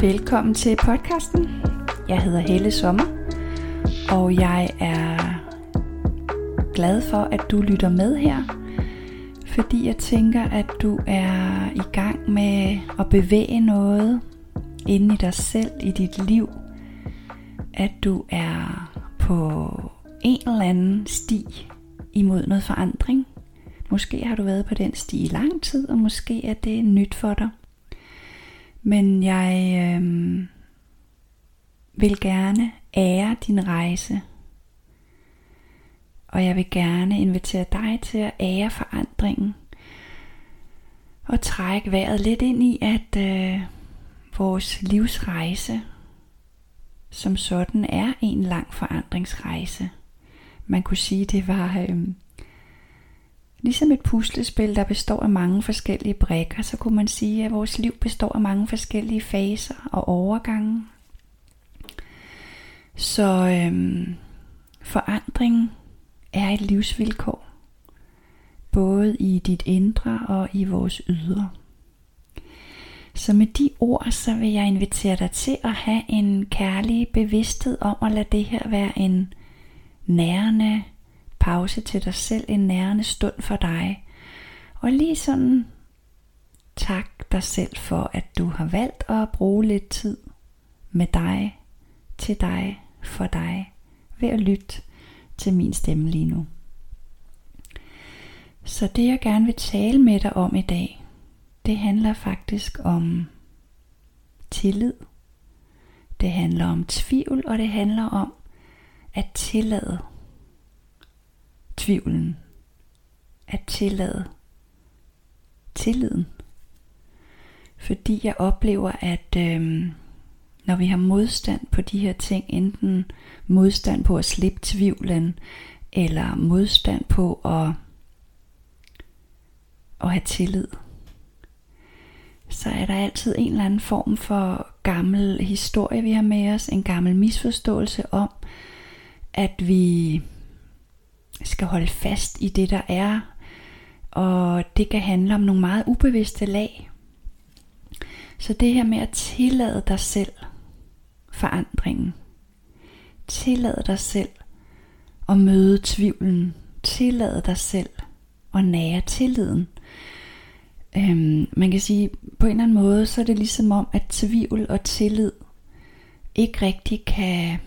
Velkommen til podcasten. Jeg hedder Helle Sommer, og jeg er glad for, at du lytter med her, fordi jeg tænker, at du er i gang med at bevæge noget inde i dig selv, i dit liv. At du er på en eller anden sti imod noget forandring. Måske har du været på den sti i lang tid, og måske er det nyt for dig. Men jeg øh, vil gerne ære din rejse. Og jeg vil gerne invitere dig til at ære forandringen. Og trække vejret lidt ind i, at øh, vores livsrejse som sådan er en lang forandringsrejse. Man kunne sige, det var øh, Ligesom et puslespil, der består af mange forskellige brikker, så kunne man sige, at vores liv består af mange forskellige faser og overgange. Så øhm, forandring er et livsvilkår, både i dit indre og i vores ydre. Så med de ord, så vil jeg invitere dig til at have en kærlig bevidsthed om at lade det her være en nærende pause til dig selv, en nærende stund for dig. Og lige sådan tak dig selv for, at du har valgt at bruge lidt tid med dig, til dig, for dig, ved at lytte til min stemme lige nu. Så det jeg gerne vil tale med dig om i dag, det handler faktisk om tillid. Det handler om tvivl, og det handler om at tillade tvivlen. At tillade tilliden. Fordi jeg oplever, at øh, når vi har modstand på de her ting, enten modstand på at slippe tvivlen, eller modstand på at, at have tillid, så er der altid en eller anden form for gammel historie, vi har med os, en gammel misforståelse om, at vi skal holde fast i det, der er. Og det kan handle om nogle meget ubevidste lag. Så det her med at tillade dig selv forandringen. Tillade dig selv at møde tvivlen. Tillade dig selv at nære tilliden. Øhm, man kan sige, på en eller anden måde, så er det ligesom om, at tvivl og tillid ikke rigtig kan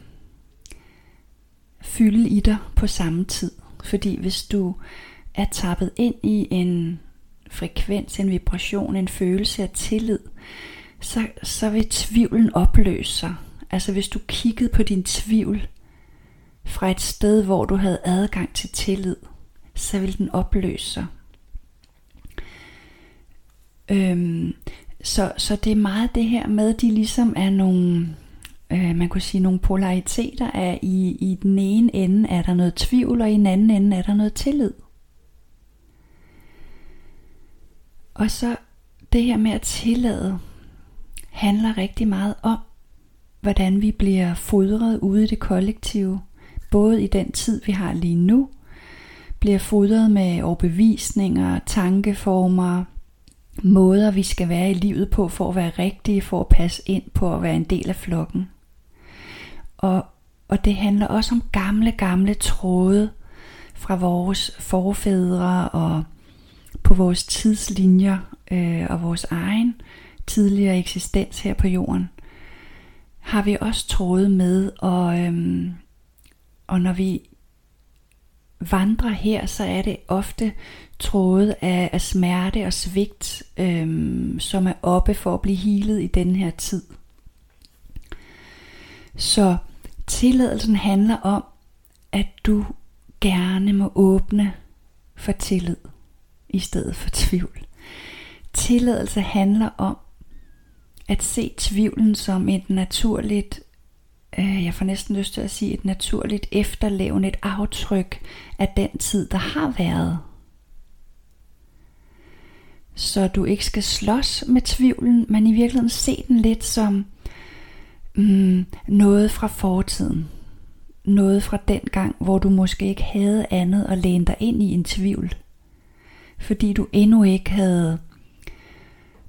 fylde i dig på samme tid. Fordi hvis du er tappet ind i en frekvens, en vibration, en følelse af tillid, så, så vil tvivlen opløse sig. Altså hvis du kiggede på din tvivl fra et sted, hvor du havde adgang til tillid, så vil den opløse sig. Øhm, så, så det er meget det her med, at de ligesom er nogle øh, man kunne sige, nogle polariteter er i, i den ene ende er der noget tvivl, og i den anden ende er der noget tillid. Og så det her med at tillade handler rigtig meget om, hvordan vi bliver fodret ude i det kollektive, både i den tid, vi har lige nu, bliver fodret med overbevisninger, tankeformer, måder, vi skal være i livet på for at være rigtige, for at passe ind på at være en del af flokken. Og, og det handler også om gamle, gamle tråde fra vores forfædre og på vores tidslinjer øh, og vores egen tidligere eksistens her på jorden, har vi også tråde med, og, øhm, og når vi vandrer her, så er det ofte tråde af, af smerte og svigt, øhm, som er oppe for at blive helet i den her tid. Så tilladelsen handler om, at du gerne må åbne for tillid i stedet for tvivl. Tilladelse handler om at se tvivlen som et naturligt, øh, jeg får næsten lyst til at sige et naturligt efterlevende, et aftryk af den tid, der har været. Så du ikke skal slås med tvivlen, men i virkeligheden se den lidt som mm, noget fra fortiden. Noget fra den gang, hvor du måske ikke havde andet at læne dig ind i en tvivl. Fordi du endnu ikke havde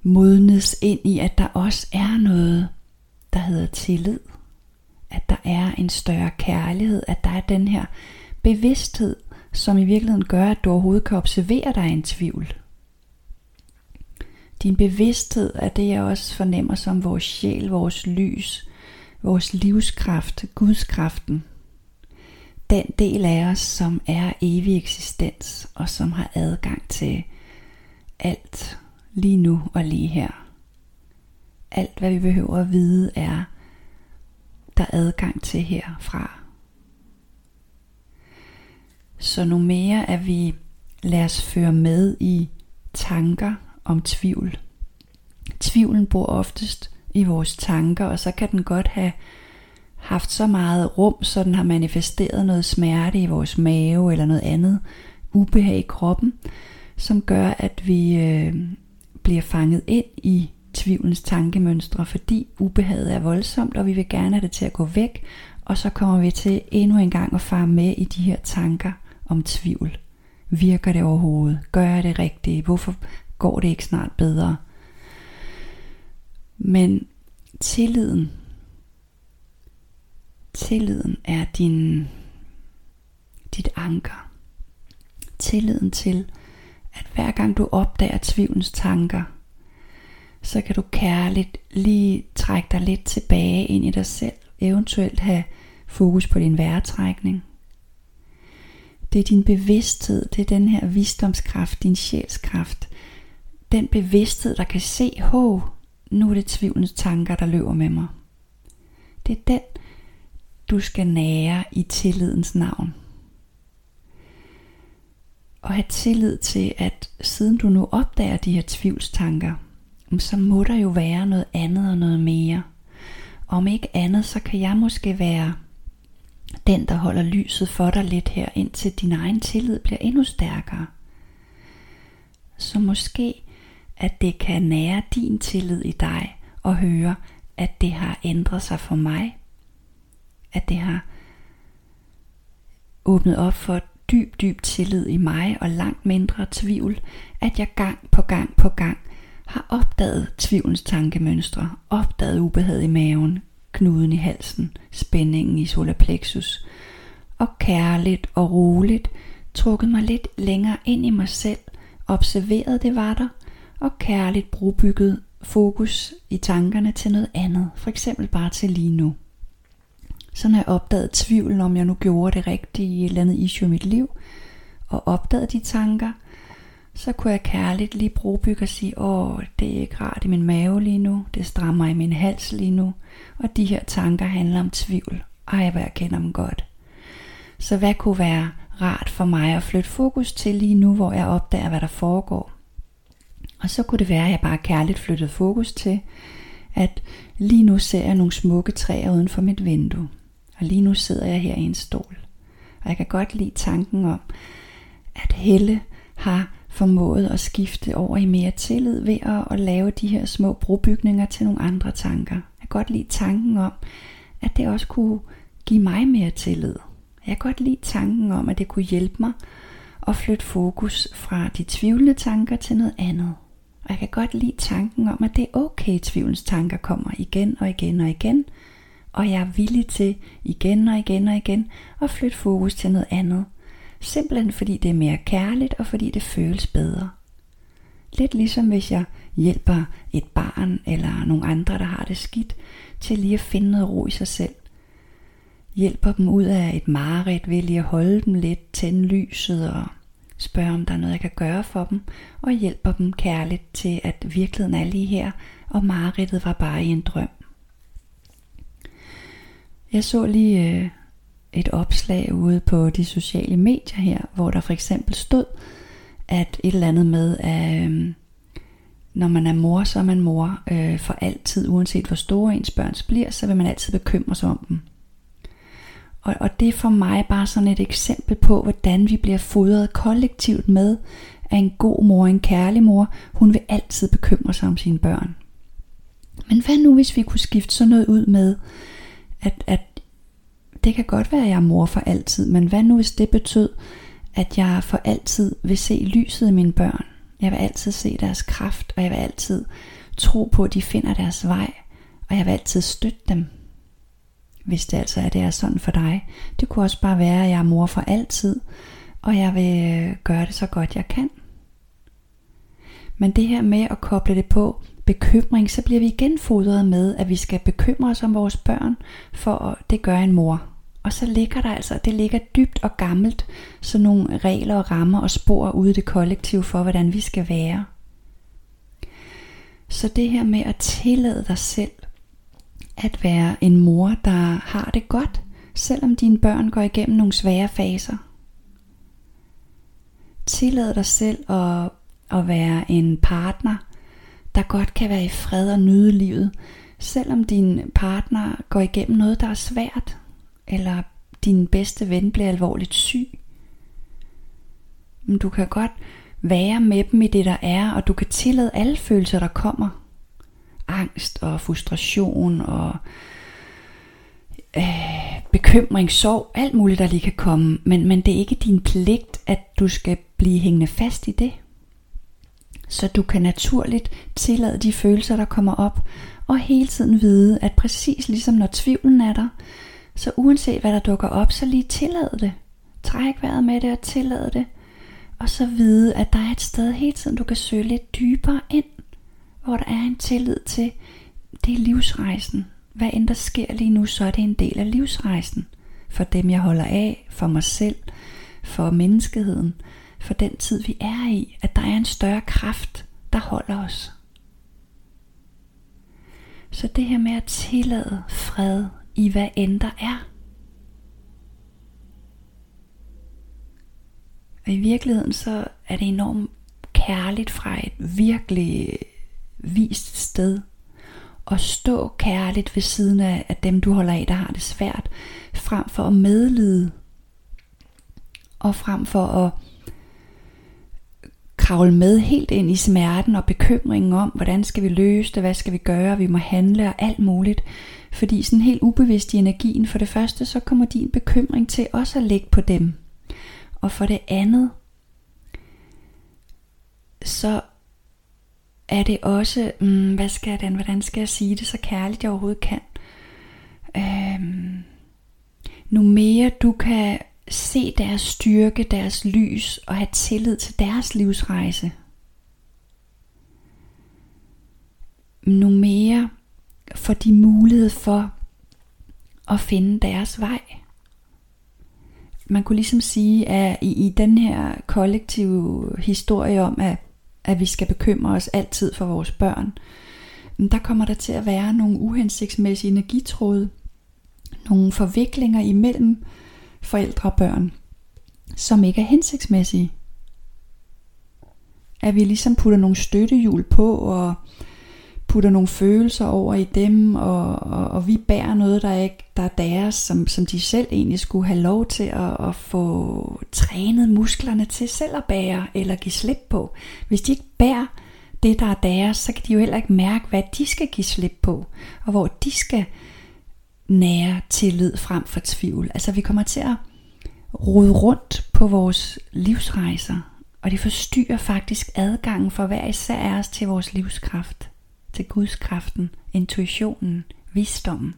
modnes ind i, at der også er noget der hedder tillid. At der er en større kærlighed, at der er den her bevidsthed, som i virkeligheden gør, at du overhovedet kan observere dig en tvivl. Din bevidsthed er det, jeg også fornemmer som vores sjæl, vores lys, vores livskraft, Gudskraften. Den del af os, som er evig eksistens, og som har adgang til alt lige nu og lige her. Alt hvad vi behøver at vide er, der er adgang til herfra. Så nu mere at vi lader os føre med i tanker om tvivl. Tvivlen bor oftest i vores tanker, og så kan den godt have haft så meget rum, så den har manifesteret noget smerte i vores mave eller noget andet ubehag i kroppen, som gør, at vi øh, bliver fanget ind i tvivlens tankemønstre, fordi ubehaget er voldsomt, og vi vil gerne have det til at gå væk, og så kommer vi til endnu en gang at fare med i de her tanker om tvivl. Virker det overhovedet? Gør jeg det rigtigt? Hvorfor går det ikke snart bedre? Men tilliden, tilliden er din, dit anker. Tilliden til, at hver gang du opdager tvivlens tanker, så kan du kærligt lige trække dig lidt tilbage ind i dig selv. Eventuelt have fokus på din vejrtrækning. Det er din bevidsthed, det er den her visdomskraft, din sjælskraft. Den bevidsthed, der kan se, hov, nu er det tvivlens tanker, der løber med mig. Det er den, du skal nære i tillidens navn. Og have tillid til, at siden du nu opdager de her tvivlstanker, så må der jo være noget andet og noget mere. Om ikke andet, så kan jeg måske være den, der holder lyset for dig lidt her, indtil din egen tillid bliver endnu stærkere. Så måske, at det kan nære din tillid i dig og høre, at det har ændret sig for mig. At det har åbnet op for dyb, dyb tillid i mig og langt mindre tvivl, at jeg gang på gang på gang har opdaget tvivlens tankemønstre, opdaget ubehag i maven, knuden i halsen, spændingen i solar plexus, og kærligt og roligt trukket mig lidt længere ind i mig selv, observeret det var der, og kærligt brobygget fokus i tankerne til noget andet, for eksempel bare til lige nu. Så når jeg opdagede tvivlen om jeg nu gjorde det rigtige i et eller andet issue i mit liv, og opdagede de tanker, så kunne jeg kærligt lige brobygge og sige, åh, det er ikke rart i min mave lige nu, det strammer i min hals lige nu, og de her tanker handler om tvivl. Ej, hvor jeg kender dem godt. Så hvad kunne være rart for mig at flytte fokus til lige nu, hvor jeg opdager, hvad der foregår? Og så kunne det være, at jeg bare kærligt flyttede fokus til, at lige nu ser jeg nogle smukke træer uden for mit vindue. Og lige nu sidder jeg her i en stol. Og jeg kan godt lide tanken om, at Helle har formået at skifte over i mere tillid ved at, at lave de her små brobygninger til nogle andre tanker. Jeg kan godt lide tanken om, at det også kunne give mig mere tillid. Jeg kan godt lide tanken om, at det kunne hjælpe mig at flytte fokus fra de tvivlende tanker til noget andet. Og jeg kan godt lide tanken om, at det er okay, tvivlens tanker kommer igen og igen og igen, og jeg er villig til igen og igen og igen at flytte fokus til noget andet. Simpelthen fordi det er mere kærligt, og fordi det føles bedre. Lidt ligesom hvis jeg hjælper et barn eller nogle andre, der har det skidt, til lige at finde noget ro i sig selv. Hjælper dem ud af et mareridt ved lige at holde dem lidt, tænde lyset og spørger om der er noget jeg kan gøre for dem, og hjælper dem kærligt til at virkeligheden er lige her, og mareridtet var bare i en drøm. Jeg så lige øh, et opslag ude på de sociale medier her, hvor der for eksempel stod, at et eller andet med, at øh, når man er mor, så er man mor øh, for altid, uanset hvor store ens børn bliver, så vil man altid bekymre sig om dem. Og, og det er for mig bare sådan et eksempel på, hvordan vi bliver fodret kollektivt med, at en god mor, en kærlig mor, hun vil altid bekymre sig om sine børn. Men hvad nu, hvis vi kunne skifte sådan noget ud med, at, at det kan godt være, at jeg er mor for altid, men hvad nu hvis det betød, at jeg for altid vil se lyset i mine børn? Jeg vil altid se deres kraft, og jeg vil altid tro på, at de finder deres vej, Og jeg vil altid støtte dem, hvis det altså er, det er sådan for dig. Det kunne også bare være, at jeg er mor for altid, og jeg vil øh, gøre det så godt jeg kan. Men det her med at koble det på bekymring, så bliver vi igen fodret med, at vi skal bekymre os om vores børn, for det gør en mor. Og så ligger der altså, det ligger dybt og gammelt, sådan nogle regler og rammer og spor ude i det kollektiv for, hvordan vi skal være. Så det her med at tillade dig selv at være en mor, der har det godt, selvom dine børn går igennem nogle svære faser. Tillad dig selv at, at være en partner, der godt kan være i fred og nyde livet, selvom din partner går igennem noget, der er svært, eller din bedste ven bliver alvorligt syg. Men du kan godt være med dem i det, der er, og du kan tillade alle følelser, der kommer. Angst og frustration og øh, bekymring, sorg, alt muligt, der lige kan komme. Men, men det er ikke din pligt, at du skal blive hængende fast i det. Så du kan naturligt tillade de følelser, der kommer op, og hele tiden vide, at præcis ligesom når tvivlen er der, så uanset hvad der dukker op, så lige tillad det. Træk vejret med det og tillad det. Og så vide, at der er et sted hele tiden, du kan søge lidt dybere ind, hvor der er en tillid til, det er livsrejsen. Hvad end der sker lige nu, så er det en del af livsrejsen. For dem, jeg holder af, for mig selv, for menneskeheden, for den tid, vi er i, at der er en større kraft, der holder os. Så det her med at tillade fred i hvad end der er. Og i virkeligheden så er det enormt kærligt fra et virkelig vist sted. Og stå kærligt ved siden af, af dem du holder af, der har det svært, frem for at medlide. Og frem for at kravle med helt ind i smerten og bekymringen om, hvordan skal vi løse det, hvad skal vi gøre, vi må handle og alt muligt. Fordi sådan helt ubevidst i energien, for det første, så kommer din bekymring til også at ligge på dem. Og for det andet, så er det også, hmm, hvad skal den, hvordan skal jeg sige det så kærligt jeg overhovedet kan. Øhm, nu mere du kan se deres styrke, deres lys og have tillid til deres livsrejse. Nu mere får de mulighed for at finde deres vej. Man kunne ligesom sige, at i, i den her kollektive historie om, at, at vi skal bekymre os altid for vores børn, men der kommer der til at være nogle uhensigtsmæssige energitråde, nogle forviklinger imellem forældre og børn, som ikke er hensigtsmæssige. At vi ligesom putter nogle støttehjul på og putter nogle følelser over i dem, og, og, og vi bærer noget, der ikke der er deres, som, som de selv egentlig skulle have lov til at, at få trænet musklerne til selv at bære, eller give slip på. Hvis de ikke bærer det, der er deres, så kan de jo heller ikke mærke, hvad de skal give slip på, og hvor de skal nære tillid frem for tvivl. Altså vi kommer til at rode rundt på vores livsrejser, og det forstyrrer faktisk adgangen for hver især af os til vores livskraft til gudskraften, intuitionen, visdommen.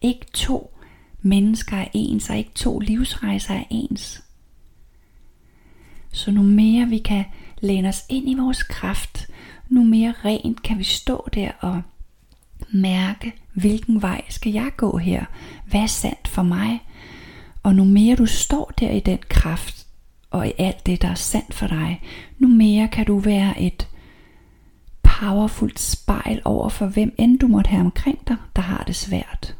Ikke to mennesker er ens, og ikke to livsrejser er ens. Så nu mere vi kan læne os ind i vores kraft, nu mere rent kan vi stå der og mærke, hvilken vej skal jeg gå her? Hvad er sandt for mig? Og nu mere du står der i den kraft, og i alt det, der er sandt for dig, nu mere kan du være et powerfult spejl over for hvem end du måtte have omkring dig, der har det svært.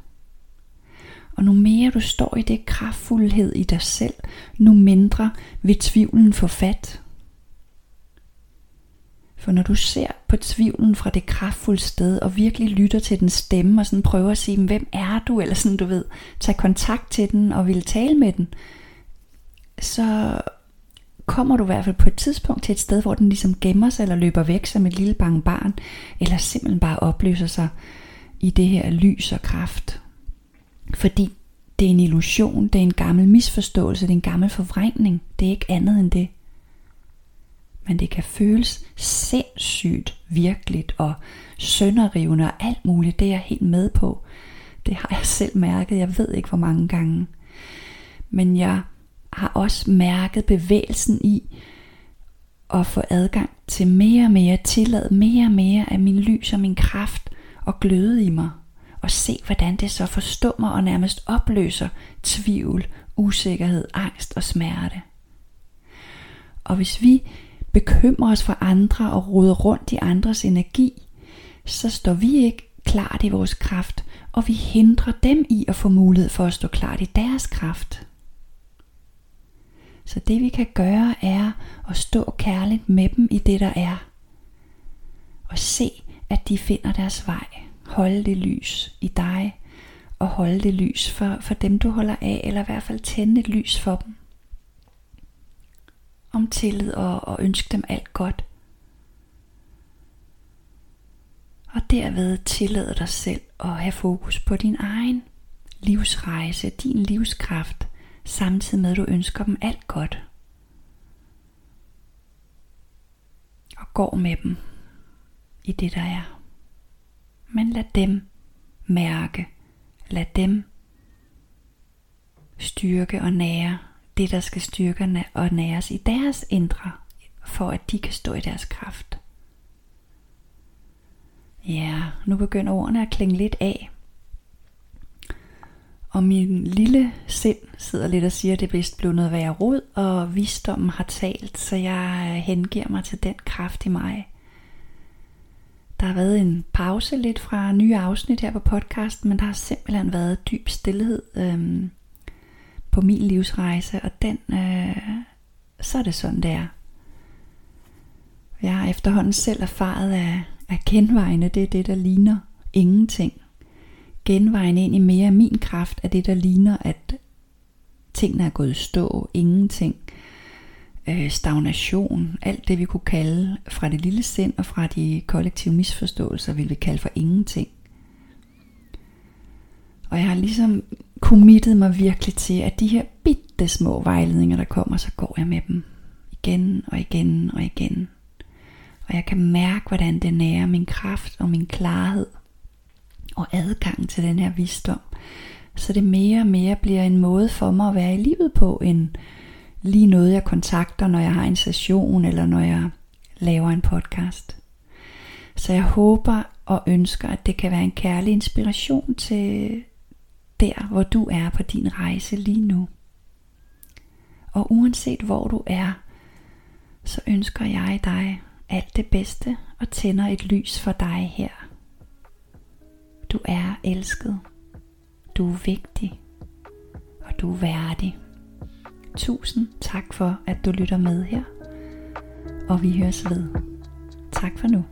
Og nu mere du står i det kraftfuldhed i dig selv, nu mindre vil tvivlen få fat. For når du ser på tvivlen fra det kraftfulde sted, og virkelig lytter til den stemme, og sådan prøver at sige, hvem er du, eller sådan du ved, tage kontakt til den, og vil tale med den, så kommer du i hvert fald på et tidspunkt til et sted, hvor den ligesom gemmer sig eller løber væk som et lille bange barn, eller simpelthen bare opløser sig i det her lys og kraft. Fordi det er en illusion, det er en gammel misforståelse, det er en gammel forvrængning, det er ikke andet end det. Men det kan føles sindssygt virkeligt og sønderrivende og alt muligt. Det er jeg helt med på. Det har jeg selv mærket. Jeg ved ikke hvor mange gange. Men jeg har også mærket bevægelsen i at få adgang til mere og mere, tillade mere og mere af min lys og min kraft og gløde i mig. Og se hvordan det så forstummer og nærmest opløser tvivl, usikkerhed, angst og smerte. Og hvis vi bekymrer os for andre og roder rundt i andres energi, så står vi ikke klart i vores kraft, og vi hindrer dem i at få mulighed for at stå klart i deres kraft. Så det vi kan gøre er at stå kærligt med dem i det der er. Og se at de finder deres vej. Holde det lys i dig. Og holde det lys for, for dem du holder af. Eller i hvert fald tænde et lys for dem. Om tillid og, og ønske dem alt godt. Og derved tillade dig selv at have fokus på din egen livsrejse, din livskraft, samtidig med at du ønsker dem alt godt. Og går med dem i det der er. Men lad dem mærke, lad dem styrke og nære det, der skal styrke og næres i deres indre, for at de kan stå i deres kraft. Ja, nu begynder ordene at klinge lidt af. Og min lille sind sidder lidt og siger, at det bedst blev noget værre rod, og visdommen har talt, så jeg øh, hengiver mig til den kraft i mig. Der har været en pause lidt fra nye afsnit her på podcasten, men der har simpelthen været dyb stillhed øhm, på min livsrejse, og den, øh, så er det sådan, det er. Jeg har efterhånden selv erfaret, at, at genvejene, det er det, der ligner ingenting genvejen ind i mere af min kraft af det, der ligner, at tingene er gået i stå, ingenting, øh, stagnation, alt det vi kunne kalde fra det lille sind og fra de kollektive misforståelser, ville vi kalde for ingenting. Og jeg har ligesom committet mig virkelig til, at de her bitte små vejledninger, der kommer, så går jeg med dem. Igen og igen og igen. Og jeg kan mærke, hvordan det nærer min kraft og min klarhed og adgang til den her visdom. Så det mere og mere bliver en måde for mig at være i livet på, end lige noget jeg kontakter, når jeg har en session, eller når jeg laver en podcast. Så jeg håber og ønsker, at det kan være en kærlig inspiration til der, hvor du er på din rejse lige nu. Og uanset hvor du er, så ønsker jeg dig alt det bedste og tænder et lys for dig her. Du er elsket. Du er vigtig. Og du er værdig. Tusind tak for, at du lytter med her. Og vi høres ved. Tak for nu.